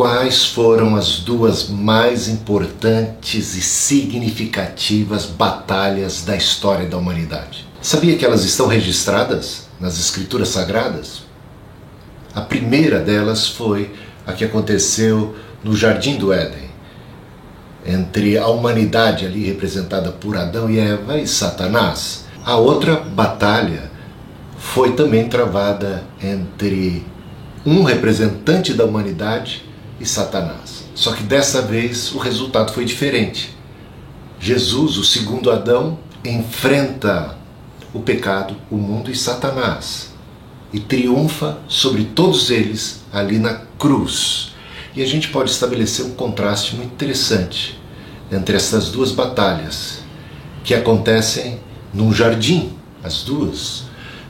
quais foram as duas mais importantes e significativas batalhas da história da humanidade. Sabia que elas estão registradas nas Escrituras Sagradas? A primeira delas foi a que aconteceu no Jardim do Éden, entre a humanidade ali representada por Adão e Eva e Satanás. A outra batalha foi também travada entre um representante da humanidade e Satanás. Só que dessa vez o resultado foi diferente. Jesus, o segundo Adão, enfrenta o pecado, o mundo e Satanás e triunfa sobre todos eles ali na cruz. E a gente pode estabelecer um contraste muito interessante entre essas duas batalhas que acontecem num jardim, as duas.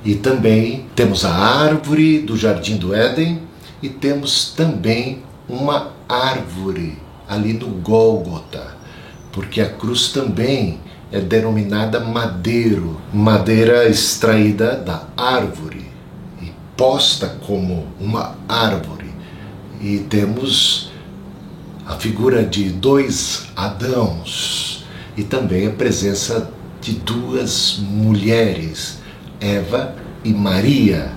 E também temos a árvore do jardim do Éden e temos também uma árvore ali no Gólgota, porque a cruz também é denominada madeiro, madeira extraída da árvore e posta como uma árvore. E temos a figura de dois Adãos e também a presença de duas mulheres, Eva e Maria.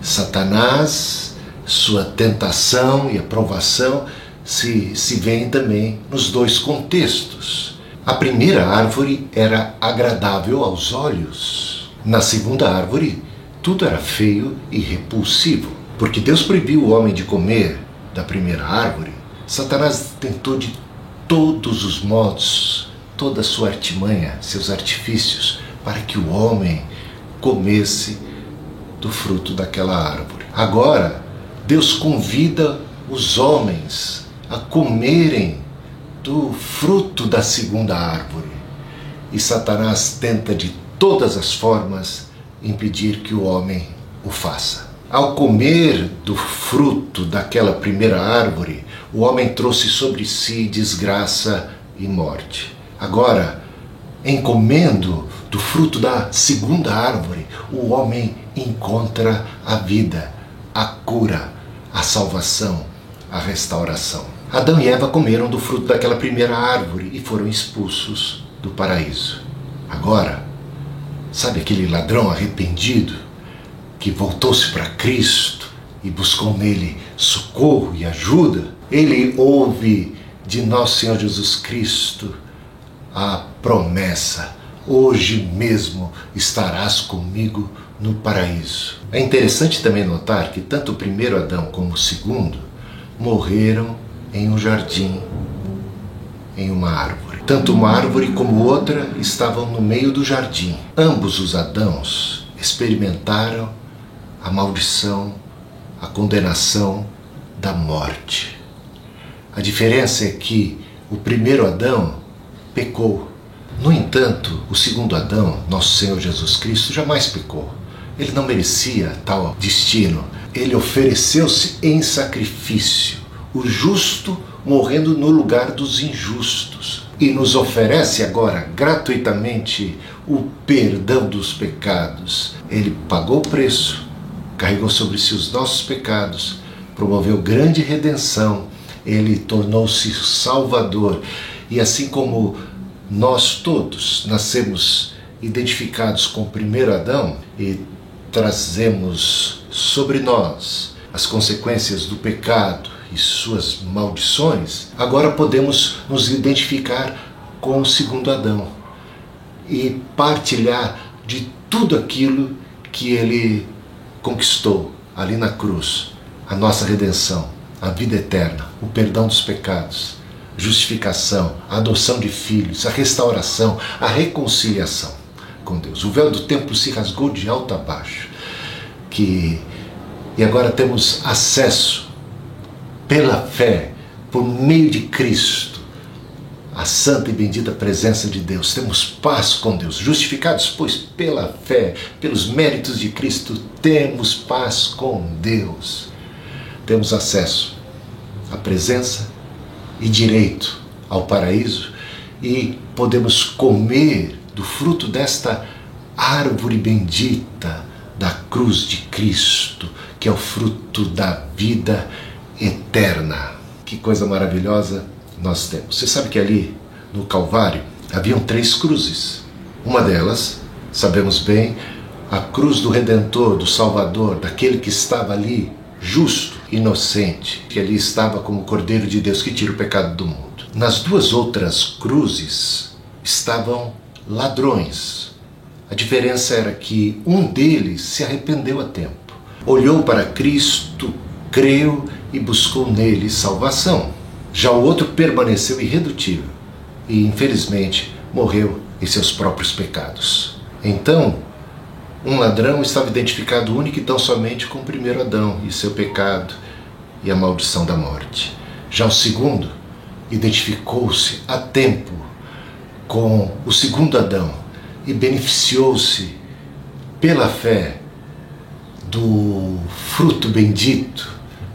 Satanás sua tentação e aprovação se, se vêem também nos dois contextos. A primeira árvore era agradável aos olhos. Na segunda árvore, tudo era feio e repulsivo. Porque Deus proibiu o homem de comer da primeira árvore, Satanás tentou de todos os modos, toda a sua artimanha, seus artifícios, para que o homem comesse do fruto daquela árvore. Agora, Deus convida os homens a comerem do fruto da segunda árvore. E Satanás tenta de todas as formas impedir que o homem o faça. Ao comer do fruto daquela primeira árvore, o homem trouxe sobre si desgraça e morte. Agora, em comendo do fruto da segunda árvore, o homem encontra a vida, a cura, a salvação, a restauração. Adão e Eva comeram do fruto daquela primeira árvore e foram expulsos do paraíso. Agora, sabe aquele ladrão arrependido que voltou-se para Cristo e buscou nele socorro e ajuda? Ele ouve de nosso Senhor Jesus Cristo a promessa: hoje mesmo estarás comigo no paraíso. É interessante também notar que tanto o primeiro Adão como o segundo morreram em um jardim, em uma árvore. Tanto uma árvore como outra estavam no meio do jardim. Ambos os Adãos experimentaram a maldição, a condenação da morte. A diferença é que o primeiro Adão pecou. No entanto, o segundo Adão, nosso Senhor Jesus Cristo, jamais pecou. Ele não merecia tal destino. Ele ofereceu-se em sacrifício, o justo morrendo no lugar dos injustos. E nos oferece agora gratuitamente o perdão dos pecados. Ele pagou o preço, carregou sobre si os nossos pecados, promoveu grande redenção, ele tornou-se Salvador. E assim como nós todos nascemos identificados com o primeiro Adão e trazemos sobre nós as consequências do pecado e suas maldições, agora podemos nos identificar com o segundo Adão e partilhar de tudo aquilo que ele conquistou ali na cruz, a nossa redenção, a vida eterna, o perdão dos pecados, justificação, a adoção de filhos, a restauração, a reconciliação com Deus. O véu do templo se rasgou de alto a baixo. Que, e agora temos acesso pela fé, por meio de Cristo, à santa e bendita presença de Deus. Temos paz com Deus, justificados, pois, pela fé, pelos méritos de Cristo, temos paz com Deus. Temos acesso à presença e direito ao paraíso e podemos comer do fruto desta árvore bendita da cruz de Cristo, que é o fruto da vida eterna. que coisa maravilhosa nós temos. Você sabe que ali no Calvário haviam três cruzes. Uma delas, sabemos bem, a cruz do Redentor, do Salvador, daquele que estava ali justo, inocente, que ali estava como o Cordeiro de Deus que tira o pecado do mundo. Nas duas outras cruzes estavam ladrões. A diferença era que um deles se arrependeu a tempo, olhou para Cristo, creu e buscou nele salvação. Já o outro permaneceu irredutível e, infelizmente, morreu em seus próprios pecados. Então, um ladrão estava identificado único e tão somente com o primeiro Adão e seu pecado e a maldição da morte. Já o segundo identificou-se a tempo com o segundo Adão e beneficiou-se pela fé do fruto bendito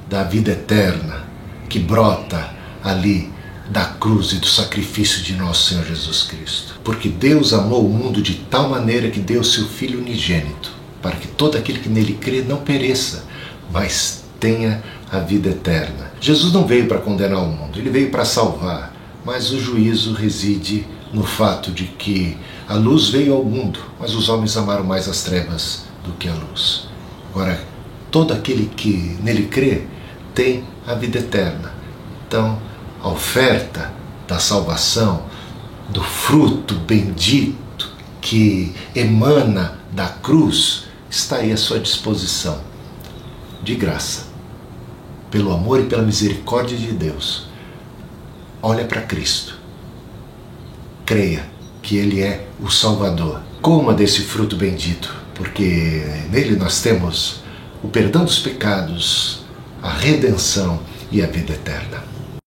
da vida eterna que brota ali da cruz e do sacrifício de nosso Senhor Jesus Cristo. Porque Deus amou o mundo de tal maneira que deu seu Filho unigênito, para que todo aquele que nele crê não pereça, mas tenha a vida eterna. Jesus não veio para condenar o mundo, ele veio para salvar, mas o juízo reside no fato de que a luz veio ao mundo, mas os homens amaram mais as trevas do que a luz. Agora, todo aquele que nele crê tem a vida eterna. Então, a oferta da salvação, do fruto bendito que emana da cruz, está aí à sua disposição, de graça, pelo amor e pela misericórdia de Deus. Olha para Cristo, creia que Ele é o Salvador. Coma desse fruto bendito, porque nele nós temos o perdão dos pecados, a redenção e a vida eterna.